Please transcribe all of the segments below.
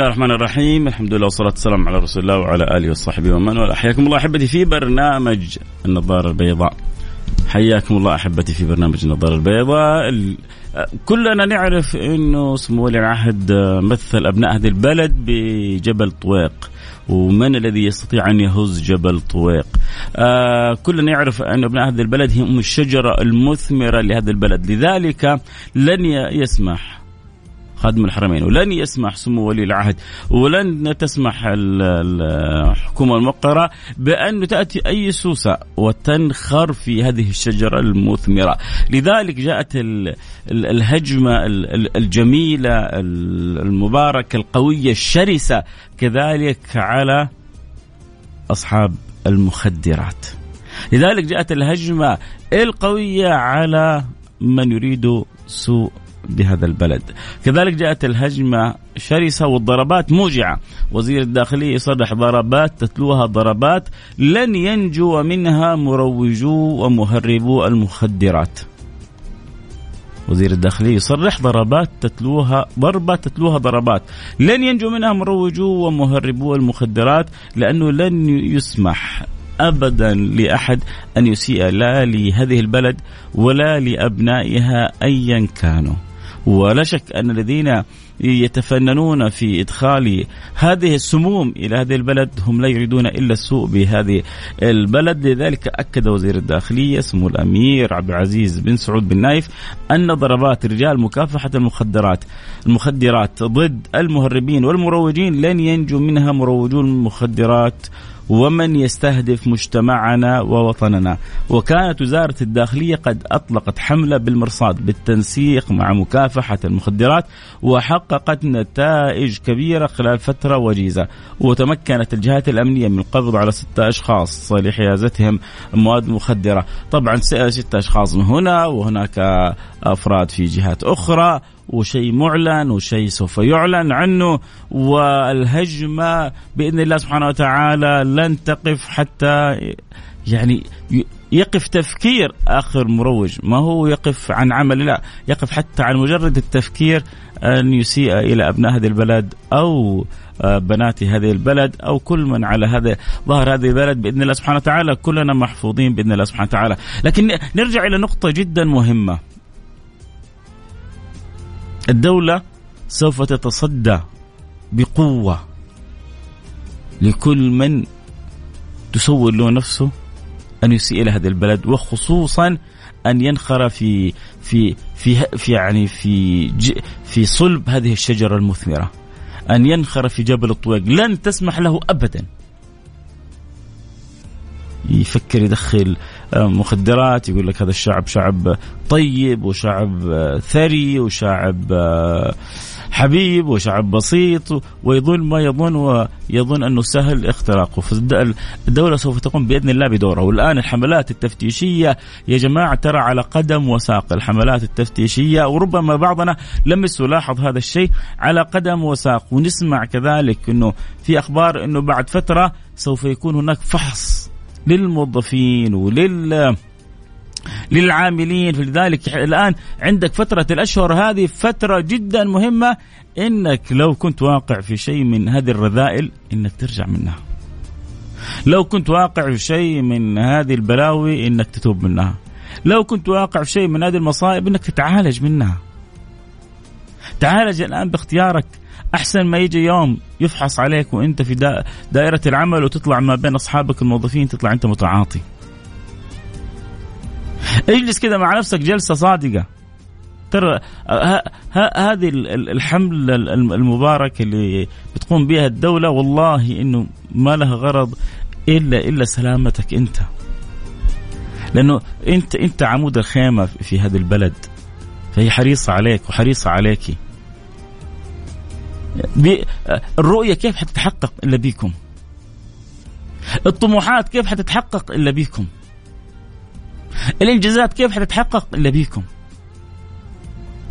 الله الرحمن الرحيم الحمد لله والصلاة والسلام على رسول الله وعلى آله وصحبه ومن والاه حياكم الله أحبتي في برنامج النظارة البيضاء حياكم الله أحبتي في برنامج النظارة البيضاء كلنا نعرف أنه سمو ولي العهد مثل أبناء هذه البلد بجبل طويق ومن الذي يستطيع أن يهز جبل طويق آه كلنا يعرف أن أبناء هذه البلد هم الشجرة المثمرة لهذا البلد لذلك لن يسمح خادم الحرمين. ولن يسمح سمو ولي العهد ولن تسمح الحكومة الموقرة بأن تأتي أي سوسة وتنخر في هذه الشجرة المثمرة. لذلك جاءت الهجمة الجميلة المباركة القوية الشرسة كذلك على أصحاب المخدرات. لذلك جاءت الهجمة القوية على من يريد سوء بهذا البلد. كذلك جاءت الهجمة شرسة والضربات موجعة. وزير الداخلية يصرح ضربات تتلوها ضربات لن ينجو منها مروجو ومهربو المخدرات. وزير الداخلية يصرح ضربات تتلوها ضربة تتلوها ضربات. لن ينجو منها مروجو ومهربو المخدرات لأنه لن يسمح ابدا لأحد أن يسيء لا لهذه البلد ولا لأبنائها ايا كانوا. ولا شك أن الذين يتفننون في إدخال هذه السموم إلى هذه البلد هم لا يريدون إلا السوء بهذه البلد. لذلك أكد وزير الداخلية سمو الأمير عبد العزيز بن سعود بن نايف أن ضربات رجال مكافحة المخدرات المخدرات ضد المهربين والمروجين لن ينجو منها مروجون المخدرات ومن يستهدف مجتمعنا ووطننا. وكانت وزارة الداخلية قد أطلقت حملة بالمرصاد بالتنسيق مع مكافحة المخدرات وحققت نتائج كبيرة خلال فترة وجيزة. وتمكنت الجهات الأمنية من القبض على ستة أشخاص لحيازتهم مواد مخدرة. طبعا ستة أشخاص من هنا وهناك أفراد في جهات أخرى. وشيء معلن وشيء سوف يعلن عنه والهجمة بإذن الله سبحانه وتعالى لن تقف حتى يعني يقف تفكير آخر مروج. ما هو يقف عن عمل؟ لا يقف حتى عن مجرد التفكير أن يسيء إلى أبناء هذه البلد أو بنات هذه البلد أو كل من على هذا ظهر هذه البلد بإذن الله سبحانه وتعالى كلنا محفوظين بإذن الله سبحانه وتعالى، لكن نرجع إلى نقطة جدا مهمة. الدولة سوف تتصدى بقوة لكل من تسول له نفسه أن يسيء إلى هذا البلد وخصوصا أن ينخر في في في, في يعني في في صلب هذه الشجرة المثمرة. أن ينخر في جبل الطويق. لن تسمح له أبدا. يفكر يدخل آه، مخدرات يقول لك هذا الشعب شعب طيب وشعب آه، ثري وشعب آه، حبيب وشعب بسيط ويظن ما يظن ويظن أنه سهل اختراقه. فالدوله سوف تقوم بإذن الله بدورها والآن الحملات التفتيشية يا جماعة ترى على قدم وساق. الحملات التفتيشية وربما بعضنا لمس ولاحظ هذا الشيء على قدم وساق. ونسمع كذلك إنه في أخبار إنه بعد فترة سوف يكون هناك فحص للموظفين ولل للعاملين. فلذلك الآن عندك فترة الأشهر هذه فترة جدا مهمة. إنك لو كنت واقع في شيء من هذه الرذائل إنك ترجع منها. لو كنت واقع في شيء من هذه البلاوي إنك تتوب منها. لو كنت واقع في شيء من هذه المصائب إنك تتعالج منها. تعالج الآن باختيارك. أحسن ما يجي يوم يفحص عليك وأنت في دائرة العمل وتطلع ما بين أصحابك الموظفين تطلع أنت متعاطي. اجلس كذا مع نفسك جلسة صادقة. ترى هذه الحمل المبارك اللي بتقوم بها الدولة والله إنه ما لها غرض الا إلا سلامتك أنت. لأنه انت أنت عمود الخيمة في هذا البلد. فهي حريصة عليك وحريصة عليك. الرؤية كيف حتتحقق إلا بيكم؟ الطموحات كيف حتتحقق إلا بيكم؟ الإنجازات كيف حتتحقق إلا بيكم؟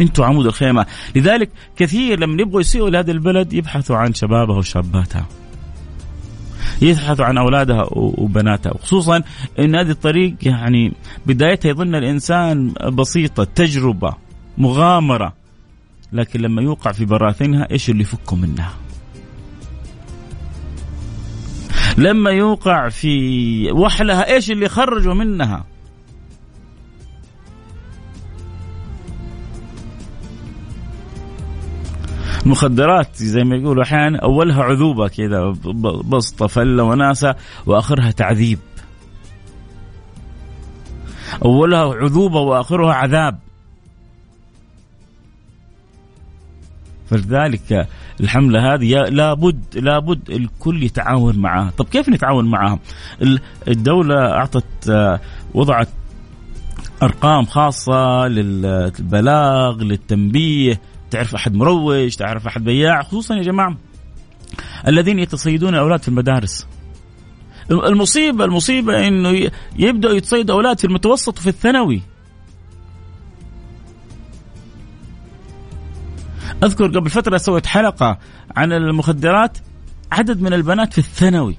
أنتم عمود الخيمة. لذلك كثير لما يبغوا يسيئوا لهذا البلد يبحثوا عن شبابها وشاباتها يبحثوا عن اولادها وبناتها وخصوصا إن هذه الطريق يعني بدايتها يظن الإنسان بسيطة تجربة مغامرة. لكن لما يوقع في براثنها إيش اللي يفكه منها؟ لما يوقع في وحلها إيش اللي يخرجه منها؟ المخدرات زي ما يقولوا أحيانا أولها عذوبة كذا بسطة فلة وناسة وآخرها تعذيب. أولها عذوبة وآخرها عذاب. فلذلك الحملة هذه لابد لابد الكل يتعاون معها. طب كيف نتعاون معها؟ الدولة أعطت وضعت أرقام خاصة للبلاغ للتنبيه. تعرف أحد مروج تعرف أحد بياع؟ خصوصا يا جماعة الذين يتصيدون الاولاد في المدارس. المصيبه المصيبة إنه يبداوا يتصيدوا أولاد في المتوسط وفي الثانوي. أذكر قبل فترة سويت حلقة عن المخدرات عدد من البنات في الثانوي.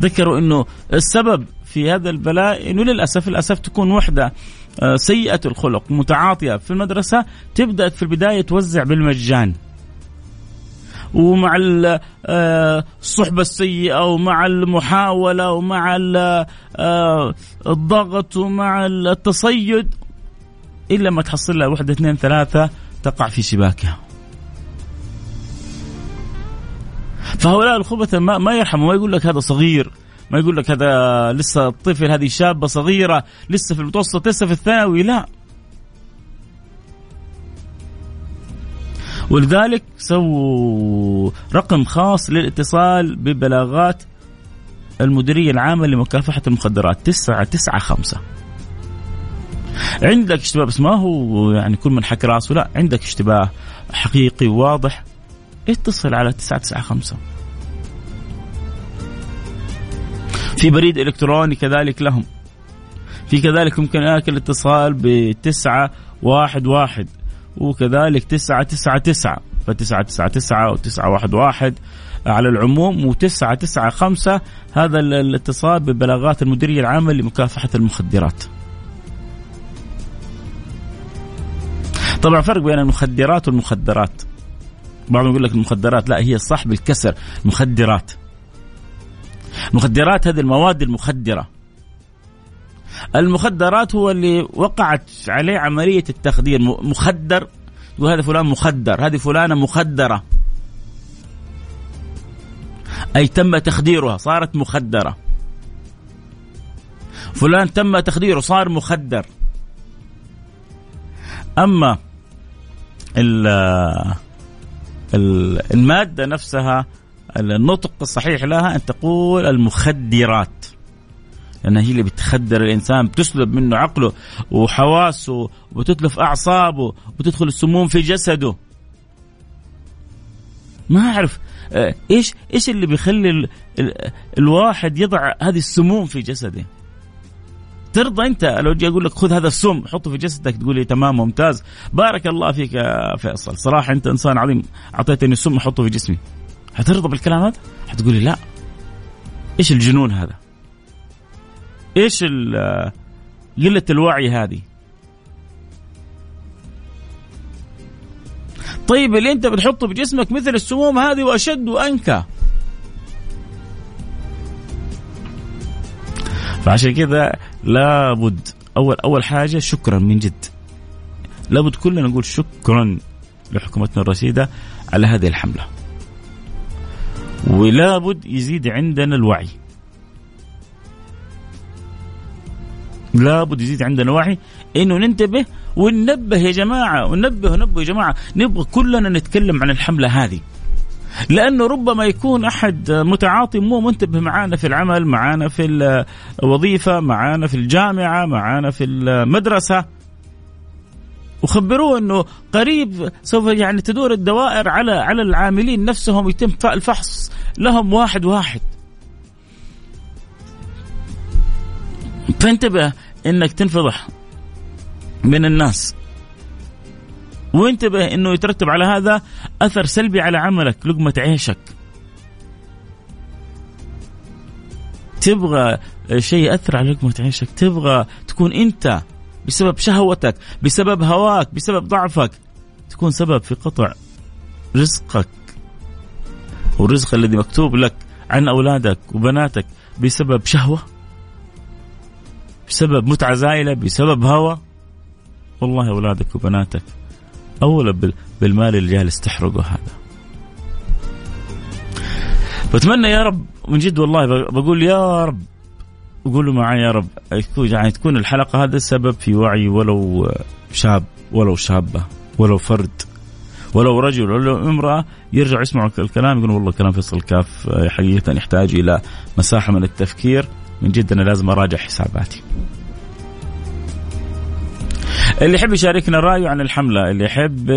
ذكروا إنه السبب في هذا البلاء إنه للأسف للأسف تكون وحدة آه، سيئة الخلق متعاطية. في المدرسة تبدأ في البداية توزع بالمجان. ومع آه، الصحبة السيئة ومع المحاولة ومع آه، الضغط ومع التصيد إلا ما تحصل لها واحدة اثنين ثلاثة تقع في شباكها. فهؤلاء الخبثة ما, ما يرحموا ما يقول لك هذا صغير ما يقول لك هذا لسه طفل هذه شابة صغيرة لسه في المتوسط لسه في الثانوي لا. ولذلك سووا رقم خاص للاتصال ببلاغات المديرية العامة لمكافحة المخدرات تسعة تسعة خمسة. عندك اشتباه بس ما هو يعني كل من حكى راسه لا عندك اشتباه حقيقي واضح اتصل على تسعة تسعة خمسة. في بريد إلكتروني كذلك لهم. في كذلك ممكن آكل اتصال بتسعة واحد واحد وكذلك تسعة تسعة تسعة. فتسعة تسعة تسعة واحد واحد على العموم وتسعة تسعة خمسة هذا الاتصال ببلاغات المديرية العامة لمكافحة المخدرات. طبعا فرق بين المخدرات والمخدرات. بعضهم يقول لك المخدرات لا هي الصح بالكسر مخدرات. المخدرات هذه المواد المخدرة. المخدرات هو اللي وقعت عليه عملية التخدير. مخدر يقول هذا فلان مخدر هذه فلانة مخدرة. أي تم تخديرها صارت مخدرة. فلان تم تخديره صار مخدر. أما المادة نفسها النطق الصحيح لها أن تقول المخدرات. لانها هي اللي بتخدر الإنسان بتسلب منه عقله وحواسه وتتلف أعصابه وتدخل السموم في جسده. ما أعرف آه، إيش إيش اللي بيخلي ال ال الواحد يضع هذه السموم في جسده؟ ترضى انت. لو أجي أقول لك خذ هذا السم حطه في جسدك تقول لي تمام ممتاز. بارك الله فيك يا فيصل. صراحة انت انسان عظيم اعطيتني السم احطه في جسمي. حترضى بالكلام هذا؟ حتقول لي لا. إيش الجنون هذا؟ إيش قلة الوعي هذه؟ طيب اللي انت بتحطه بجسمك مثل السموم هذه وأشد وأنكى. فعشان كذا لابد اول أول حاجة شكرا من جد. لابد كلنا نقول شكرا لحكومتنا الرشيدة على هذه الحملة. ولابد يزيد عندنا الوعي. لابد يزيد عندنا وعي إنه ننتبه وننبه يا جماعة وننبه وننبه يا جماعة. نبغى كلنا نتكلم عن الحملة هذه. لأنه ربما يكون أحد متعاطي مو منتبه معانا في العمل معانا في الوظيفة معانا في الجامعة معانا في المدرسة. وخبروه إنه قريب سوف يعني تدور الدوائر على على العاملين نفسهم يتم الفحص لهم واحد واحد. فانتبه إنك تنفضح من الناس. وانتبه إنه يترتب على هذا أثر سلبي على عملك لقمة عيشك. تبغى شيء يأثر على لقمة عيشك تبغى تكون أنت بسبب شهوتك بسبب هواك بسبب ضعفك تكون سبب في قطع رزقك. والرزق الذي مكتوب لك عن أولادك وبناتك بسبب شهوة بسبب متعة زايلة بسبب هوى والله أولادك وبناتك اولى بالمال اللي جالس تحرقه هذا. بتمنى يا رب من جد والله بقول يا رب قولوا معي يا رب يعني تكون الحلقة هذا السبب في وعي ولو شاب ولو شابة ولو فرد ولو رجل ولو امرأة يرجع يسمعوا الكلام يقولوا والله كلام فيصل كاف حقيقة يحتاج إلى مساحة من التفكير. من جد أنا لازم أراجع حساباتي. اللي يحب يشاركنا رأيه عن الحملة اللي يحب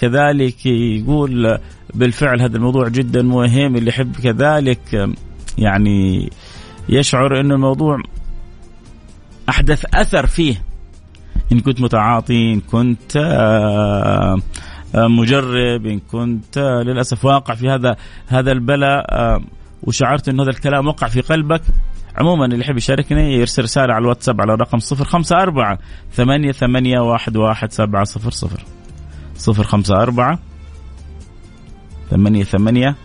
كذلك يقول بالفعل هذا الموضوع جدا مهم اللي يحب كذلك يعني يشعر أن الموضوع أحدث أثر فيه. إن كنت متعاطي إن كنت آه، آه، مجرب إن كنت آه، للأسف واقع في هذا هذا البلاء وشعرت أن هذا الكلام وقع في قلبك. عموما اللي يحب يشاركني يرسل رسالة على الواتساب على خمسة أربعة ثمانية ثمانية واحد واحد سبعة صفر صفر صفر خمسة أربعة ثمانية ثمانية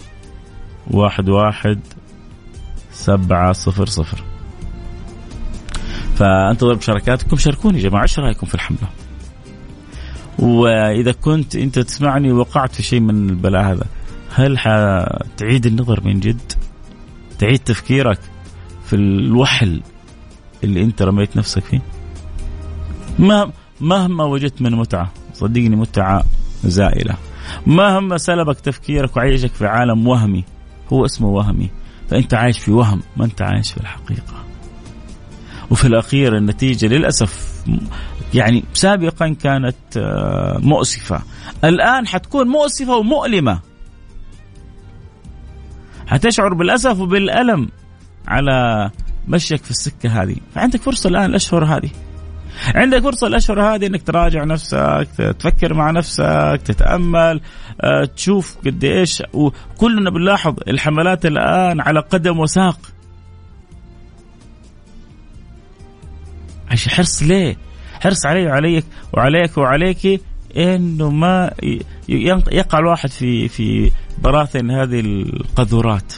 واحد واحد سبعة صفر صفر. فأنتظر بشاركاتكم شاركوني يا جماعة إيش رأيكم في الحملة؟ وإذا كنت أنت تسمعني وقعت في شيء من البلاء هذا هل حتعيد النظر من جد؟ تعيد تفكيرك؟ في الوحل اللي انت رميت نفسك فيه؟ ما مهما وجدت من متعة صدقني متعة زائلة. مهما سلبك تفكيرك وعيشك في عالم وهمي هو اسمه وهمي. فأنت عايش في وهم ما أنت عايش في الحقيقة. وفي الأخير النتيجة للأسف يعني سابقا كانت آه، مؤسفة. الآن حتكون مؤسفة ومؤلمة. حتشعر بالأسف وبالألم. على مشيك في السكة هذه. فعندك فرصة الآن الأشهر هذه. عندك فرصة الأشهر هذه إنك تراجع نفسك تفكر مع نفسك تتأمل آه، تشوف قد إيش. وكلنا بنلاحظ الحملات الآن على قدم وساق. عشان حرص ليه؟ حرص علي وعليك وعليك وعليك إنه ما يقع الواحد في في براثن هذه القذورات.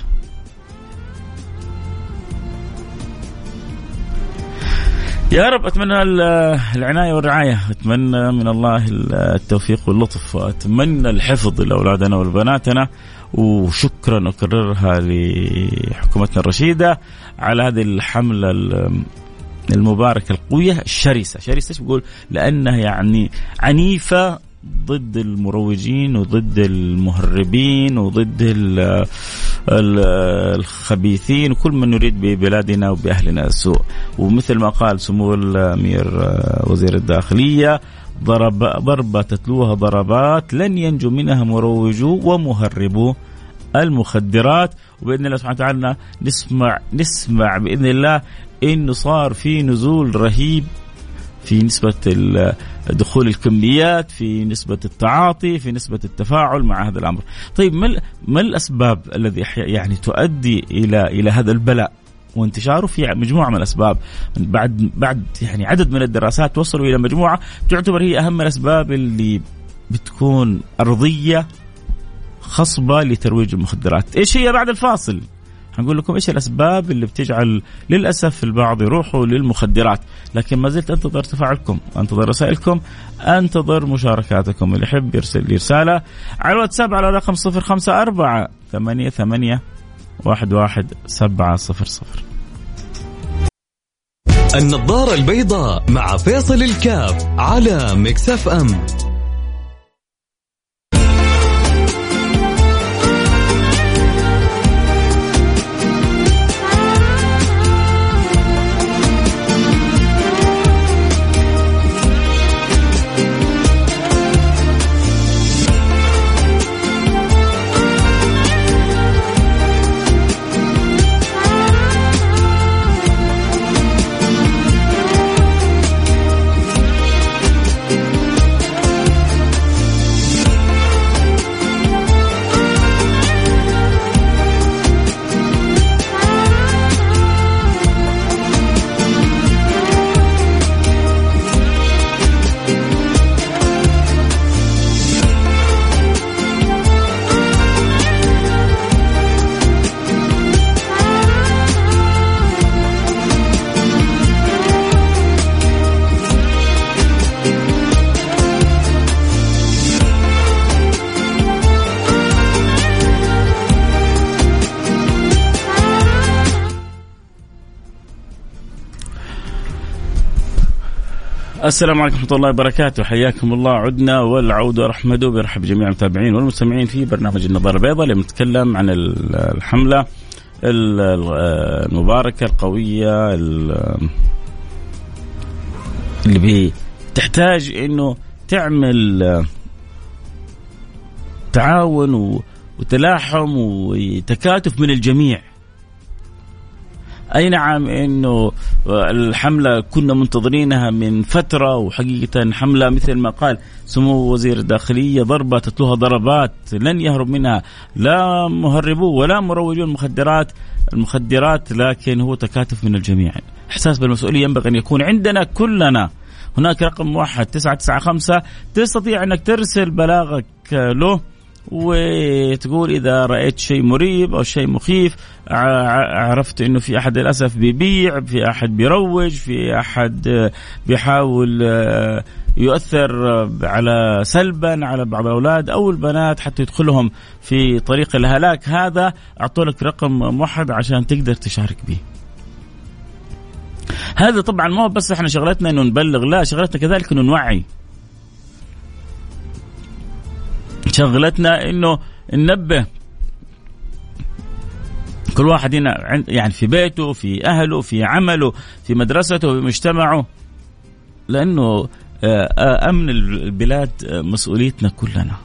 يا رب أتمنى العناية والرعاية. أتمنى من الله التوفيق واللطف وأتمنى الحفظ لأولادنا ولبناتنا وشكرا أكررها لحكومتنا الرشيدة على هذه الحملة المباركة القوية الشرسة. شرسة إيش بقول؟ لأنها يعني عنيفة ضد المروجين وضد المهربين وضد الخبيثين وكل من يريد ببلادنا وبأهلنا السوء ومثل ما قال سمو الأمير وزير الداخلية ضرب ضربة تتلوها ضربات لن ينجو منها مروجو ومهربو المخدرات. وبإذن الله سبحانه وتعالى نسمع نسمع بإذن الله إنه صار في نزول رهيب في نسبة دخول الكميات في نسبة التعاطي في نسبة التفاعل مع هذا الأمر. طيب ما, ما الأسباب الذي يعني تؤدي إلى إلى هذا البلاء وانتشاره؟ في مجموعة من الأسباب. بعد بعد يعني عدد من الدراسات وصلوا إلى مجموعة تعتبر هي أهم الأسباب اللي بتكون أرضية خصبة لترويج المخدرات، إيش هي بعد الفاصل؟ حنقول لكم إيش الأسباب اللي بتجعل للأسف البعض يروحوا للمخدرات، لكن ما زلت أنتظر تفاعلكم، أنتظر رسائلكم، أنتظر مشاركاتكم، اللي يحب يرسل لي رسالة على الواتساب على رقم 054 ثمانية ثمانية واحد واحد سبعة صفر صفر. النظارة البيضاء مع فيصل الكاف على مكسف أم. السلام عليكم ورحمة الله وبركاته. حياكم الله. عدنا والعودة رحمة برحب جميع المتابعين والمستمعين في برنامج النظارة البيضاء اللي بنتكلم عن الحملة المباركة القوية اللي بتحتاج إنه تعمل تعاون وتلاحم وتكاتف من الجميع. أي نعم إنه الحملة كنا منتظرينها من فترة وحقيقة حملة مثل ما قال سمو وزير الداخلية ضربة تتلوها ضربات لن يهرب منها لا مهربو ولا مروجو المخدرات المخدرات لكن هو تكاتف من الجميع. إحساس بالمسؤولية ينبغي أن يكون عندنا كلنا. هناك رقم موحد 995 تستطيع أنك ترسل بلاغك له. وتقول إذا رأيت شيء مريب أو شيء مخيف عرفت إنه في أحد للأسف بيبيع في أحد بيروج في أحد بيحاول آه، يؤثر على سلبا على بعض الأولاد أو البنات حتى يدخلهم في طريق الهلاك. هذا اعطوا لك رقم موحد عشان تقدر تشارك به هذا طبعا ما هو بس إحنا شغلتنا إنه نبلغ لا شغلتنا كذلك إنه نوعي. شغلتنا إنه ننبه كل واحد هنا يعني في بيته في أهله في عمله في مدرسته في مجتمعه لأنه آه، آه، أمن البلاد آه، مسؤوليتنا كلنا.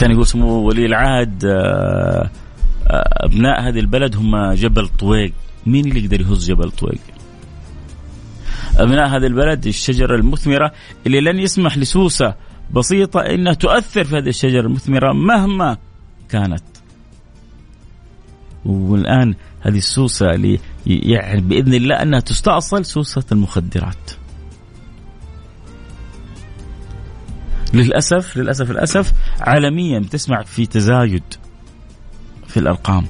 كان يقول سمو ولي العهد أبناء هذه البلد هم جبل طويق. مين اللي يقدر يهز جبل طويق؟ أبناء هذه البلد الشجرة المثمرة اللي لن يسمح لسوسة بسيطة إنها تؤثر في هذه الشجرة المثمرة مهما كانت. والآن هذه السوسة اللي يعني بإذن الله أنها تستأصل سوسة المخدرات. للأسف للأسف للأسف عالميا بتسمع في تزايد في الأرقام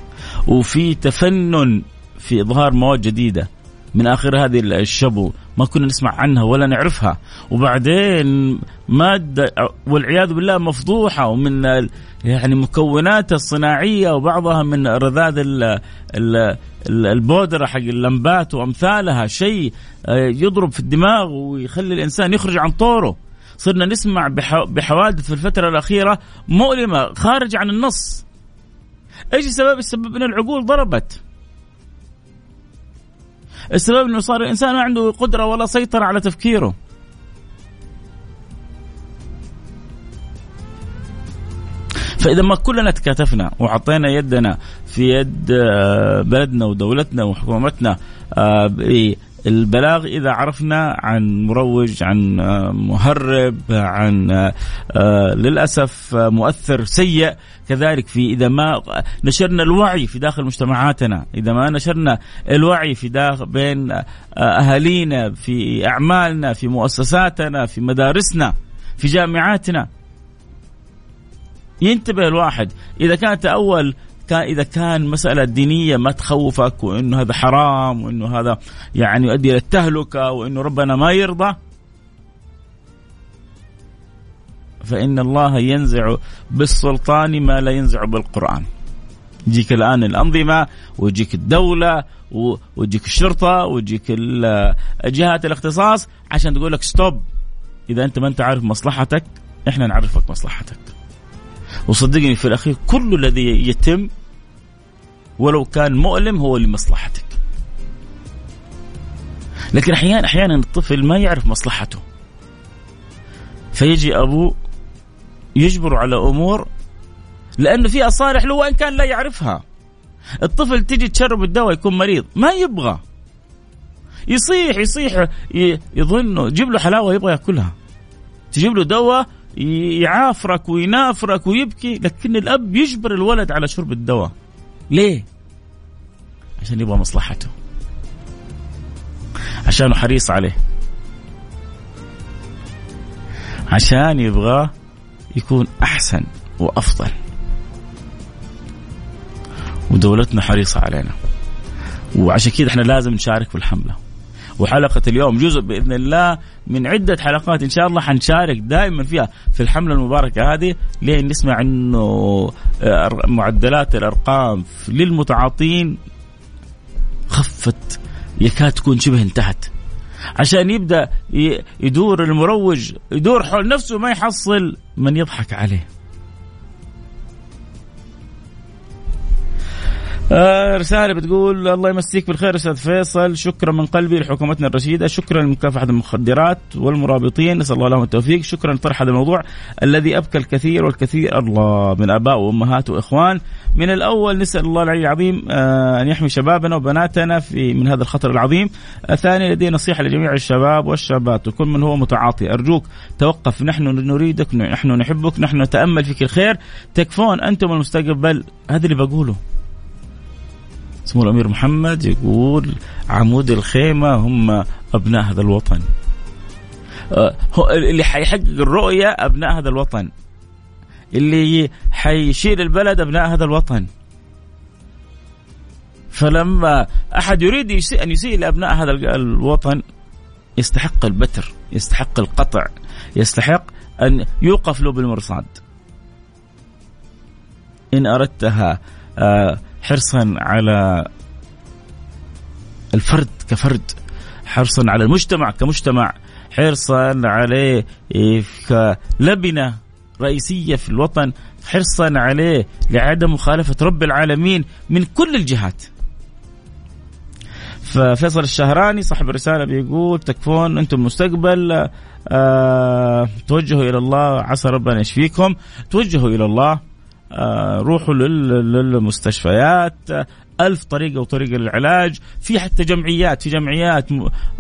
وفي تفنن في إظهار مواد جديدة من آخر هذه الشبو ما كنا نسمع عنها ولا نعرفها. وبعدين مادة والعياذ بالله مفضوحة ومن يعني مكوناتها الصناعية وبعضها من رذاذ البودرة حق اللمبات وأمثالها. شيء آه، يضرب في الدماغ ويخلي الإنسان يخرج عن طوره. صرنا نسمع بحوادث في الفترة الأخيرة مؤلمة خارج عن النص. إيش السبب؟ السبب إن العقول ضربت. السبب إنه صار الإنسان ما عنده قدرة ولا سيطرة على تفكيره. فإذا ما كلنا تكاتفنا وحطينا يدنا في يد آه، بلدنا ودولتنا وحكومتنا آه، البلاغ إذا عرفنا عن مروج عن مهرب عن آه، للأسف مؤثر سيء كذلك في إذا ما نشرنا الوعي في داخل مجتمعاتنا إذا ما نشرنا الوعي في داخل بين آه، أهالينا في أعمالنا في مؤسساتنا في مدارسنا في جامعاتنا. ينتبه الواحد إذا كانت أول كان إذا كان مسألة دينية ما تخوفك وإنه هذا حرام وإنه هذا يعني يؤدي إلى التهلكة وإنه ربنا ما يرضى فإن الله ينزع بالسلطان ما لا ينزع بالقرآن. يجيك الآن الأنظمة ويجيك الدولة ويجيك الشرطة ويجيك جهات الاختصاص عشان تقول لك ستوب إذا أنت ما أنت عارف مصلحتك إحنا نعرفك مصلحتك. وصدقني في الأخير كل الذي يتم ولو كان مؤلم هو لمصلحتك. لكن أحيانا أحيانا الطفل ما يعرف مصلحته. فيجي أبوه يجبر على أمور لأنه فيها صالح له وإن كان لا يعرفها. الطفل تجي تشرب الدواء يكون مريض ما يبغى. يصيح يصيح يظن جيب له حلاوة يبغى يأكلها. تجيب له دواء يعافرك وينافرك ويبكي لكن الأب يجبر الولد على شرب الدواء. ليه؟ عشان يبغى مصلحته. عشانه حريص عليه. عشان يبغاه يكون أحسن وأفضل. ودولتنا حريصة علينا. وعشان كذا إحنا لازم نشارك في الحملة. وحلقة اليوم جزء بإذن الله من عدة حلقات. إن شاء الله حنشارك دائما فيها في الحملة المباركة هذه لين نسمع أنه آه، معدلات الأرقام للمتعاطين خفت يكاد تكون شبه انتهت. عشان يبدأ يدور المروج يدور حول نفسه ما يحصل من يضحك عليه. آه رسالة بتقول الله يمسيك بالخير أستاذ فيصل. شكرا من قلبي لحكومتنا الرشيدة. شكرا لمكافحة المخدرات والمرابطين. نسأل الله لهم التوفيق. شكرا لطرح هذا الموضوع الذي أبكى الكثير والكثير. الله من آباء وأمهات وإخوان. من الأول نسأل الله العلي العظيم آه أن يحمي شبابنا وبناتنا في من هذا الخطر العظيم. الثاني لدي نصيحة لجميع الشباب والشابات. وكل من هو متعاطي. أرجوك توقف. نحن نريدك نحن نحبك نحن نتأمل فيك الخير. تكفون أنتم المستقبل. هذا اللي بقوله. سمو الأمير محمد يقول عمود الخيمة هم أبناء هذا الوطن. آه، اللي حيحقق الرؤية أبناء هذا الوطن. اللي حيشيل البلد أبناء هذا الوطن. فلما أحد يريد أن يسيء لأبناء هذا الوطن يستحق البتر يستحق القطع يستحق أن يوقف له بالمرصاد. إن أردتها آه، حرصا على الفرد كفرد حرصا على المجتمع كمجتمع حرصا عليه كلبنة رئيسية في الوطن حرصا عليه لعدم مخالفة رب العالمين من كل الجهات. ففيصل الشهراني صاحب الرسالة بيقول تكفون أنتم المستقبل آه توجهوا إلى الله عسى ربنا يشفيكم توجهوا إلى الله. روحوا للمستشفيات. ألف طريقة وطريقة للعلاج. في حتى جمعيات في جمعيات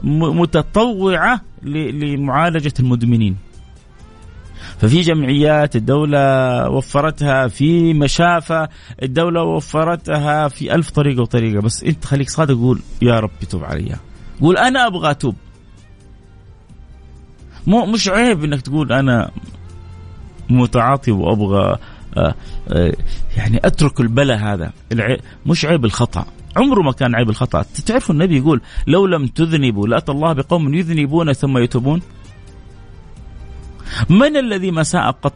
متطوعة لمعالجة المدمنين. ففي جمعيات الدولة وفرتها في مشافى الدولة وفرتها في ألف طريقة وطريقة. بس أنت خليك صادق قول يا رب توب علي. قول أنا أبغى أتوب مو مش عيب إنك تقول أنا متعاطي وأبغى آه، آه، يعني أترك البلاء هذا. مش عيب الخطأ. عمره ما كان عيب الخطأ. تعرفوا النبي يقول لو لم تذنبوا لأتى الله بقوم يذنبون ثم يتوبون؟ من الذي ما ساء قط؟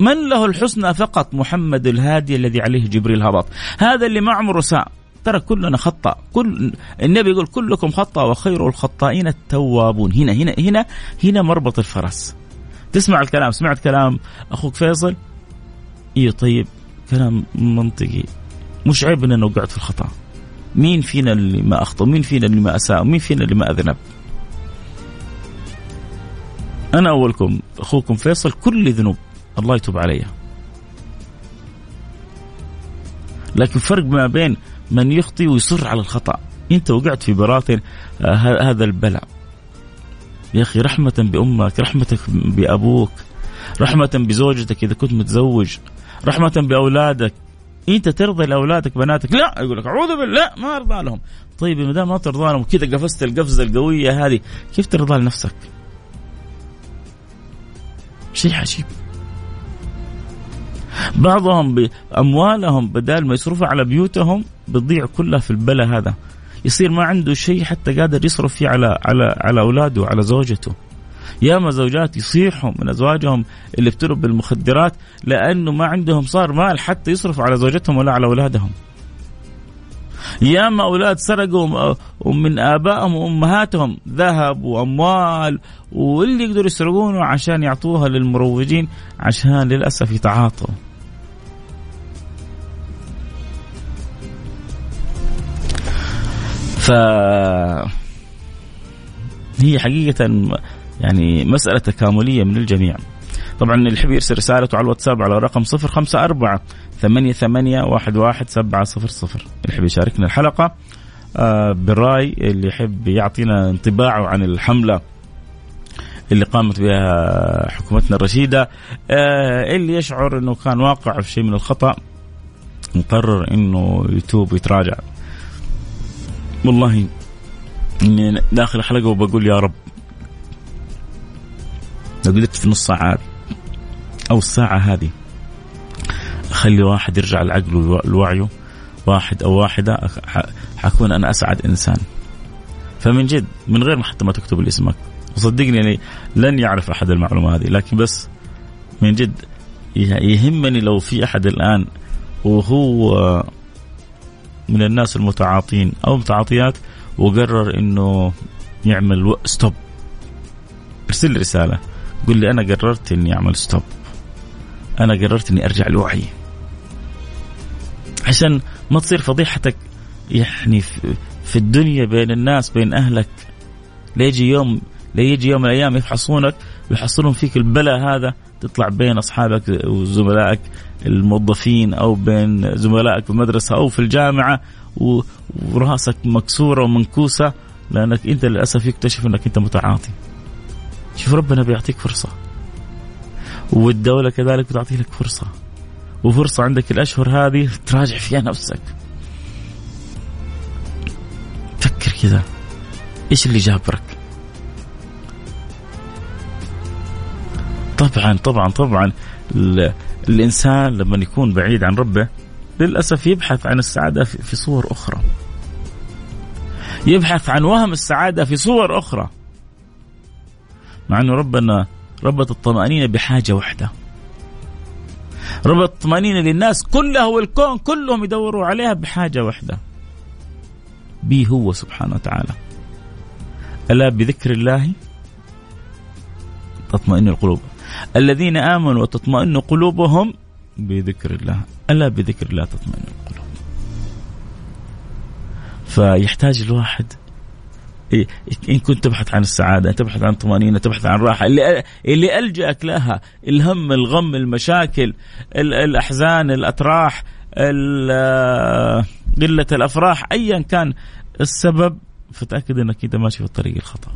من له الحسنى فقط؟ محمد الهادي الذي عليه جبريل هبط. هذا اللي ما عمره ساء. ترى كلنا خطأ. كل النبي يقول كلكم خطأ وخير الخطائين التوابون. هنا هنا هنا هنا مربط الفرس. تسمع الكلام. سمعت كلام أخوك فيصل؟ اي طيب كلام منطقي. مش عيب ان أنا وقعت في الخطأ. مين فينا اللي ما أخطأ؟ مين فينا اللي ما أساء؟ مين فينا اللي ما أذنب؟ أنا أولكم أخوكم فيصل كل ذنوب. الله يتوب علي لكن فرق ما بين من يخطي ويصر على الخطأ. أنت وقعت في براثن آه هذا البلاء. يا أخي رحمة بأمك رحمتك بأبوك رحمة بزوجتك إذا كنت متزوج. رحمة بأولادك. إنت ترضى لأولادك بناتك. لا يقول لك أعوذ بالله ما أرضى لهم. طيب ما دام ما ترضى لهم. كذا قفزت القفزة القوية هذه. كيف ترضى لنفسك؟ شيء عجيب. بعضهم باموالهم بدال ما يصرفوا على بيوتهم بتضيع كلها في البلا هذا. يصير ما عنده شيء حتى قادر يصرف فيه على على على أولاده وعلى زوجته. ياما زوجات يصيحوا من أزواجهم اللي ابتلوا بالمخدرات لأنه ما عندهم صار مال حتى يصرفوا على زوجتهم ولا على أولادهم. ياما أولاد سرقوا من آبائهم وأمهاتهم ذهب وأموال واللي يقدروا يسرقونه عشان يعطوها للمروجين عشان للأسف يتعاطوا. ف هي حقيقة يعني مسألة تكاملية من الجميع. طبعا اللي يحب يرسل رسالته على الواتساب على رقم صفر خمسة أربعة ثمانية ثمانية واحد واحد سبعة صفر صفر. اللي يحب يشاركنا الحلقة آه بالرأي اللي يحب يعطينا انطباعه عن الحملة اللي قامت بها حكومتنا الرشيدة آه اللي يشعر أنه كان واقع في شيء من الخطأ مقرر أنه يتوب ويتراجع. والله إني داخل الحلقة وبقول يا رب. لو قدرت في نص ساعة أو الساعة هذه أخلي واحد يرجع لعقله لوعيه واحد أو واحدة حكون أنا أسعد إنسان. فمن جد من غير ما حتى ما تكتب اسمك وصدقني يعني لن يعرف أحد المعلومة هذه لكن بس من جد يهمني لو في أحد الآن وهو من الناس المتعاطين أو متعاطيات وقرر إنه يعمل stop ارسل لي رسالة. قل لي أنا قررت إني أعمل stop أنا قررت إني أرجع لوعي عشان ما تصير فضيحتك يعني في الدنيا بين الناس بين أهلك. ليجي يوم ليجي يوم من الأيام يفحصونك ويحصلون فيك البلاء هذا تطلع بين أصحابك وزملائك الموظفين أو بين زملائك في المدرسة أو في الجامعة وراسك مكسورة ومنكوسة لأنك أنت للأسف يكتشف إنك أنت متعاطي. شوف ربنا بيعطيك فرصة. والدولة كذلك بتعطي لك فرصة. وفرصة عندك الأشهر هذه تراجع فيها نفسك. فكر كذا إيش اللي جابرك؟ طبعا طبعا طبعا الإنسان لما يكون بعيد عن ربه للأسف يبحث عن السعادة في صور أخرى. يبحث عن وهم السعادة في صور أخرى. مع أنه ربنا ربط الطمانينه بحاجة واحدة. ربط الطمانينه للناس كلها والكون كلهم يدوروا عليها بحاجة واحدة. بي هو سبحانه وتعالى. ألا بذكر الله تطمئن القلوب. الذين آمنوا وتطمئن قلوبهم بذكر الله ألا بذكر الله تطمئن القلوب فيحتاج الواحد إن كنت تبحث عن السعادة تبحث عن طمأنينة تبحث عن راحة اللي اللي ألجأك لها الهم الغم المشاكل الأحزان الأطراح قلة الأفراح ايا كان السبب فتأكد إنك انت ماشي في الطريق الخطأ.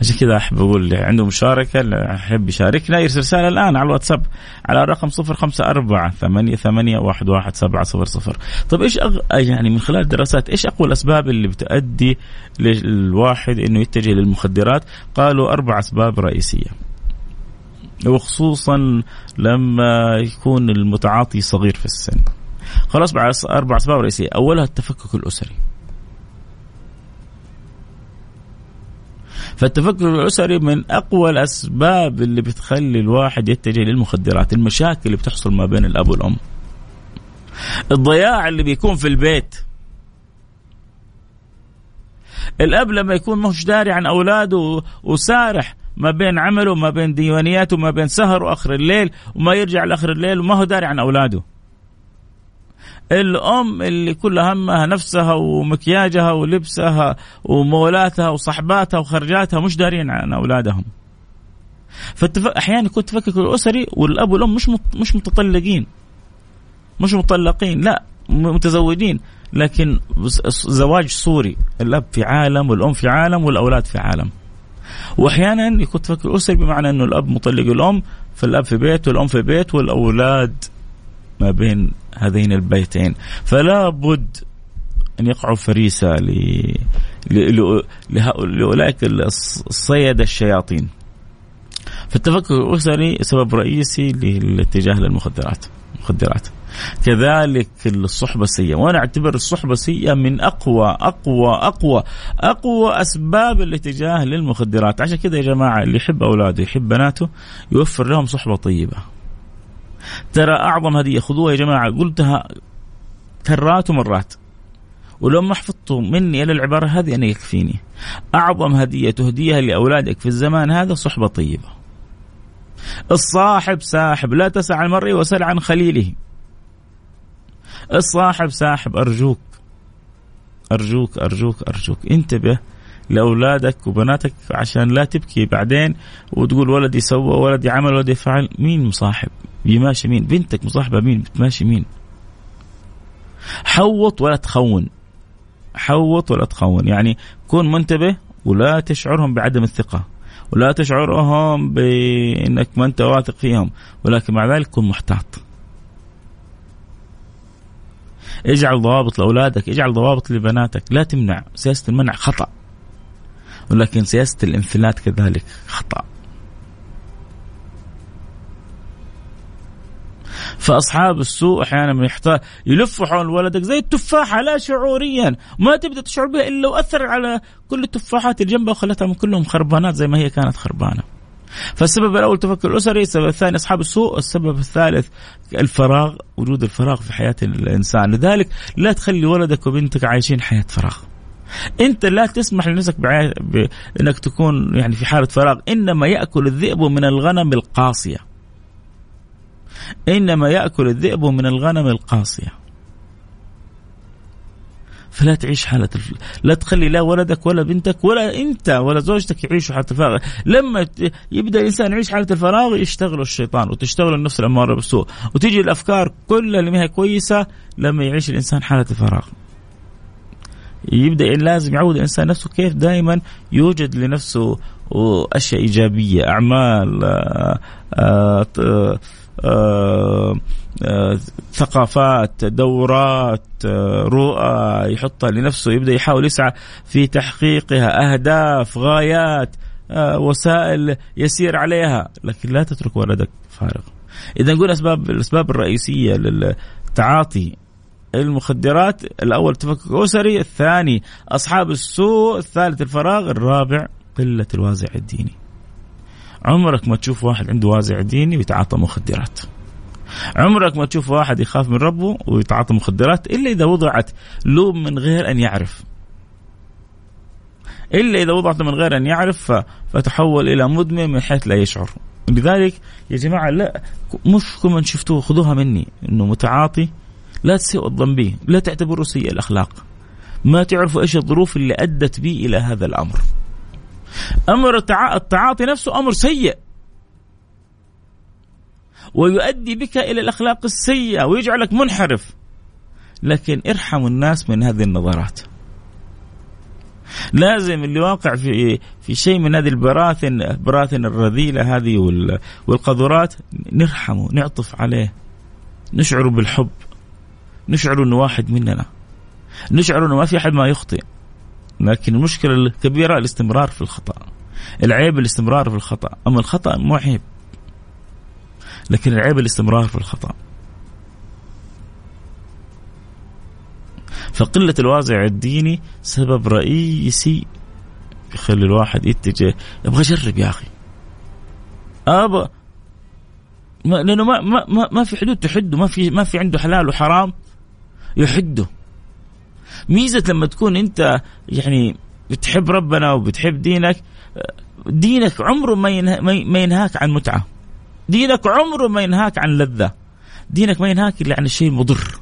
عشان كذا أحب أقول اللي عنده مشاركة اللي يحب يشاركنا يرسل رسالة الآن على الواتساب على الرقم 054 88 11 700 طيب إيش أغ... يعني من خلال الدراسات إيش أقوى الأسباب اللي بتؤدي للواحد إنه يتجه للمخدرات؟ قالوا أربع أسباب رئيسية. وخصوصا لما يكون المتعاطي صغير في السن. خلاص أربع أسباب رئيسية أولها التفكك الأسري فالتفكك الأسري من أقوى الأسباب اللي بتخلي الواحد يتجه للمخدرات المشاكل اللي بتحصل ما بين الأب والأم. الضياع اللي بيكون في البيت. الأب لما يكون مش داري عن أولاده وسارح ما بين عمله وما بين ديوانياته وما بين سهر وآخر الليل وما يرجع لآخر الليل وما هو داري عن أولاده. الأم اللي كل همها نفسها ومكياجها ولبسها ومولاتها وصحباتها وخرجاتها مش دارين عن أولادهم. فالتف... أحيانا يكون تفكك الأسري والأب والأم مش. مش متطلقين. مش مطلقين لا متزوجين. لكن زواج صوري الأب في عالم والأم في عالم والأولاد في عالم. وأحيانا يكون تفكر اسري بمعنى إنه الأب مطلق الأم فالأب في بيت والأم في بيت والأولاد ما بين هذين البيتين. فلا بد أن يقعوا فريسة ل... لأولئك الصيد الشياطين. فالتفكك الأسري سبب رئيسي للاتجاه للمخدرات. المخدرات كذلك الصحبة السيئة. وأنا أعتبر الصحبة السيئة من أقوى أقوى أقوى أقوى أسباب الاتجاه للمخدرات. عشان كذا يا جماعة اللي يحب أولاده يحب بناته يوفر لهم صحبة طيبة. ترى أعظم هدية خذوها يا جماعة. قلتها كرات ومرات. ولو ما حفظتوا مني إلا العبارة هذه أنا يكفيني. أعظم هدية تهديها لأولادك في الزمان هذا صحبة طيبة. الصاحب ساحب. لا تسع عن وسل عن خليله. الصاحب ساحب. أرجوك. أرجوك أرجوك أرجوك. انتبه لأولادك وبناتك عشان لا تبكي بعدين وتقول ولدي سوى ولدي عمل ولدي فعل. مين مصاحب؟ بيماشي مين؟ بنتك مصاحبة مين؟ بتماشي مين؟ حوط ولا تخون. حوط ولا تخون. يعني كن منتبه ولا تشعرهم بعدم الثقة. ولا تشعرهم بإنك ما أنت واثق فيهم. ولكن مع ذلك كن محتاط. اجعل ضوابط لأولادك. اجعل ضوابط لبناتك. لا تمنع. سياسة المنع خطأ. ولكن سياسة الانفلات كذلك خطأ. فأصحاب السوء أحيانا يحتاج يلفوا حول ولدك زي التفاحة لا شعوريا ما تبدا تشعر بها إلا واثر على كل التفاحات اللي جنبها وخلتها كلهم خربانات زي ما هي كانت خربانة. فالسبب الأول التفكر الأسري، السبب الثاني أصحاب السوء، السبب الثالث الفراغ، وجود الفراغ في حياة الإنسان، لذلك لا تخلي ولدك وبنتك عايشين حياة فراغ. أنت لا تسمح لنفسك بانك تكون يعني في حالة فراغ، إنما يأكل الذئب من الغنم القاصية. إنما يأكل الذئب من الغنم القاصية. فلا تعيش حالة الف... لا تخلي لا ولدك ولا بنتك ولا أنت ولا زوجتك يعيشوا حالة الفراغ. لما يبدأ الإنسان يعيش حالة الفراغ يشتغل الشيطان وتشتغل النفس الأمارة بالسوء وتيجي الأفكار كلها اللي ما هي كويسة لما يعيش الإنسان حالة الفراغ. يبدأ لازم يعود الإنسان نفسه كيف دائما يوجد لنفسه أشياء إيجابية أعمال آآ آآ ثقافات دورات رؤى يحطها لنفسه يبدأ يحاول يسعى في تحقيقها أهداف غايات وسائل يسير عليها. لكن لا تترك ولدك فارغ. إذا نقول اسباب الأسباب الرئيسية للتعاطي المخدرات الأول تفكك أسري الثاني أصحاب السوء الثالث الفراغ الرابع قلة الوازع الديني. عمرك ما تشوف واحد عنده وازع ديني ويتعاطى مخدرات. عمرك ما تشوف واحد يخاف من ربه ويتعاطى مخدرات إلا إذا وضعت له من غير أن يعرف. إلا إذا وضعت من غير أن يعرف فتحول إلى مدمن من حيث لا يشعر. لذلك يا جماعة لا مش كل من شفتوه خذوها مني. إنه متعاطي لا تسيئوا الظن به لا تعتبروه سيء الأخلاق. ما تعرفوا إيش الظروف اللي أدت به إلى هذا الأمر. أمر التعاطي نفسه أمر سيء. ويؤدي بك إلى الأخلاق السيئة ويجعلك منحرف. لكن ارحموا الناس من هذه النظرات. لازم اللي واقع في في شيء من هذه البراثن البراثن الرذيلة هذه والقذورات نرحمه نعطف عليه. نشعر بالحب. نشعر إنه واحد مننا. نشعر إنه ما في أحد ما يخطئ. لكن المشكلة الكبيرة الاستمرار في الخطأ. العيب الاستمرار في الخطأ. أما الخطأ مو عيب لكن العيب الاستمرار في الخطأ. فقلة الوازع الديني سبب رئيسي يخلي الواحد يتجه يبغى اجرب يا أخي. ابى ما لأنه ما ما, ما في حدود تحده. ما في ما في عنده حلال وحرام يحده. ميزة لما تكون انت يعني بتحب ربنا وبتحب دينك دينك عمره ما ما ينهاك عن متعة. دينك عمره ما ينهاك عن لذة. دينك ما ينهاك إلا عن الشيء المضر.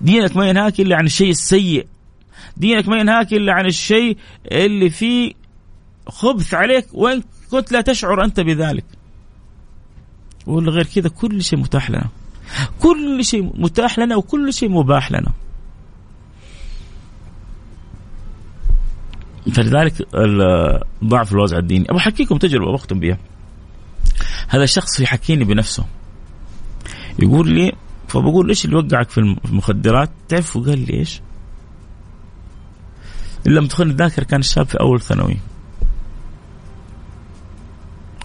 دينك ما ينهاك إلا عن الشيء السيء. دينك ما ينهاك إلا عن الشيء اللي فيه خبث عليك وإن كنت لا تشعر أنت بذلك. ولا غير كذا كل شيء متاح لنا. كل شيء متاح لنا وكل شيء مباح لنا. فلذلك ضعف الوازع الديني. أبغى احكيكم تجربة وأختم بها هذا الشخص يحكيني بنفسه. يقول لي فبقول إيش اللي وقعك في المخدرات؟ تعرفوا قال لي إيش؟ إلا لم تخن الذاكرة كان الشاب في أول ثانوي.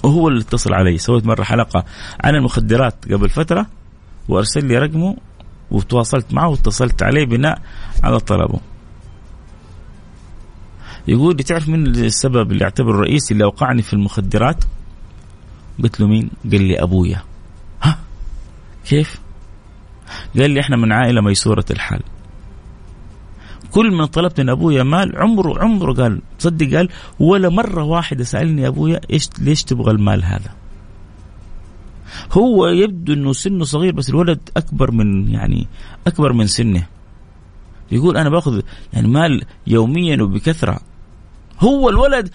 وهو اللي اتصل علي. سويت مرة حلقة عن المخدرات قبل فترة وأرسل لي رقمه وتواصلت معه واتصلت عليه بناء على طلبه. يقول لي تعرف من السبب اللي اعتبره الرئيسي اللي اوقعني في المخدرات؟ قلت له مين؟ قال لي أبويا. ها؟ كيف؟ قال لي إحنا من عائلة ميسورة الحال. كل من طلبت من أبويا مال عمره عمره قال تصدق قال ولا مرة واحدة سألني أبويا إيش ليش تبغى المال هذا؟ هو يبدو إنه سنه صغير بس الولد أكبر من يعني أكبر من سنه. يقول أنا باخذ يعني مال يوميا وبكثرة هو الولد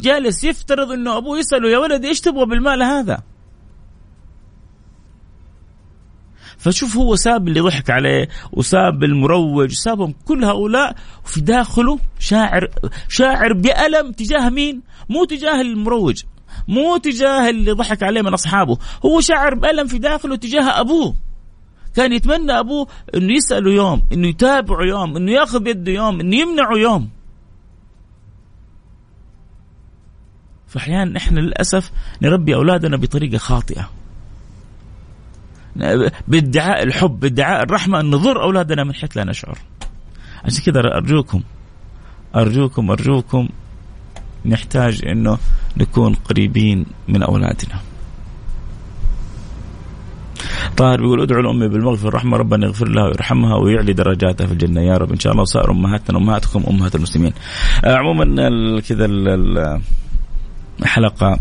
جالس يفترض إنه أبوه يسأله يا ولد إيش تبغى بالمال هذا؟ فشوف هو ساب اللي ضحك عليه وساب المروج سابهم كل هؤلاء وفي داخله شاعر شاعر بألم تجاه مين؟ مو تجاه المروج مو تجاه اللي ضحك عليه من أصحابه هو شاعر بألم في داخله تجاه أبوه كان يتمنى أبوه أنه يسأله يوم أنه يتابعه يوم أنه يأخذ بيده يوم أنه يمنعه يوم فأحيانا إحنا للأسف نربي أولادنا بطريقة خاطئة. بادعاء الحب بادعاء الرحمة أن نضر أولادنا من حيث لا نشعر. عشان كذا أرجوكم أرجوكم أرجوكم نحتاج إنه نكون قريبين من أولادنا. طاهر بيقول ادعو لامي بالمغفرة والرحمة ربنا يغفر لها ويرحمها ويعلي درجاتها في الجنة. يا رب إن شاء الله وسائر أمهاتنا أمهاتكم أمهات المسلمين. عموما كذا حلقة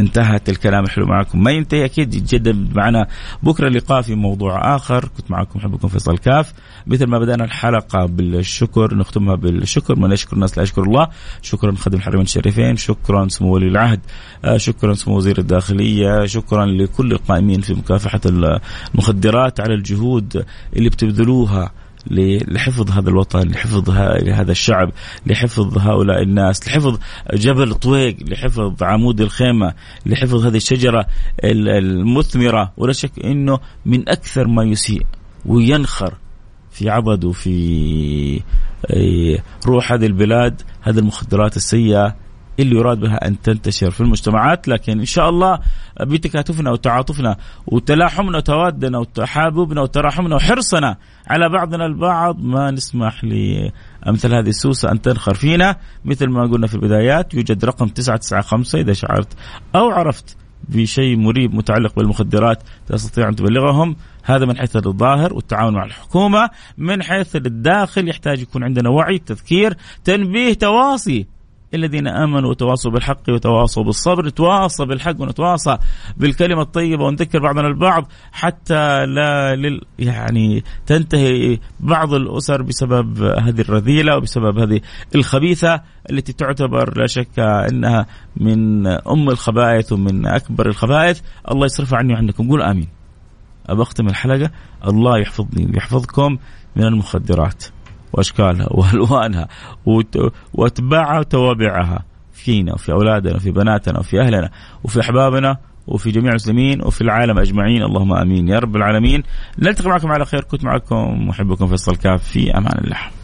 انتهت الكلام الحلو معكم ما ينتهي أكيد يتجدد معنا بكرة لقاء في موضوع آخر. كنت معكم أحبكم فيصل كاف. مثل ما بدأنا الحلقة بالشكر نختمها بالشكر. من يشكر الناس لا يشكر الله. شكرا خادم الحرمين الشريفين. شكرا سمو ولي العهد. آه، شكرا سمو وزير الداخلية. شكرا لكل القائمين في مكافحة المخدرات على الجهود اللي بتبذلوها. لحفظ هذا الوطن لحفظ هذا الشعب لحفظ هؤلاء الناس لحفظ جبل طويق لحفظ عمود الخيمة لحفظ هذه الشجرة المثمرة. ولا شك أنه من أكثر ما يسيء وينخر في عبد وفي روح هذه البلاد هذه المخدرات السيئة. اللي يراد بها أن تنتشر في المجتمعات لكن إن شاء الله بتكاتفنا وتعاطفنا وتلاحمنا وتوادنا وتحاببنا وتراحمنا وحرصنا على بعضنا البعض ما نسمح لامثال هذه السوسة أن تنخر فينا. مثل ما قلنا في البدايات يوجد رقم 995 إذا شعرت أو عرفت بشيء مريب متعلق بالمخدرات تستطيع أن تبلغهم. هذا من حيث الظاهر والتعاون مع الحكومة من حيث الداخل يحتاج يكون عندنا وعي تذكير تنبيه تواصي الذين آمنوا وتواصوا بالحق وتواصوا بالصبر. نتواصى بالحق ونتواصى بالكلمة الطيبة ونذكر بعضنا البعض حتى لا لل يعني تنتهي بعض الأسر بسبب هذه الرذيلة وبسبب هذه الخبيثة التي تعتبر لا شك إنها من أم الخبائث ومن أكبر الخبائث. الله يصرفها عني وعنكم. قول آمين. ابى أختم الحلقة. الله يحفظني ويحفظكم من المخدرات. وأشكالها وألوانها واتباعها وتوابعها فينا وفي أولادنا وفي بناتنا وفي أهلنا وفي أحبابنا وفي جميع المسلمين وفي العالم أجمعين. اللهم آمين. يا رب العالمين. نلتقي معكم على خير. كنت معكم محبكم فيصل كاف. في أمان الله.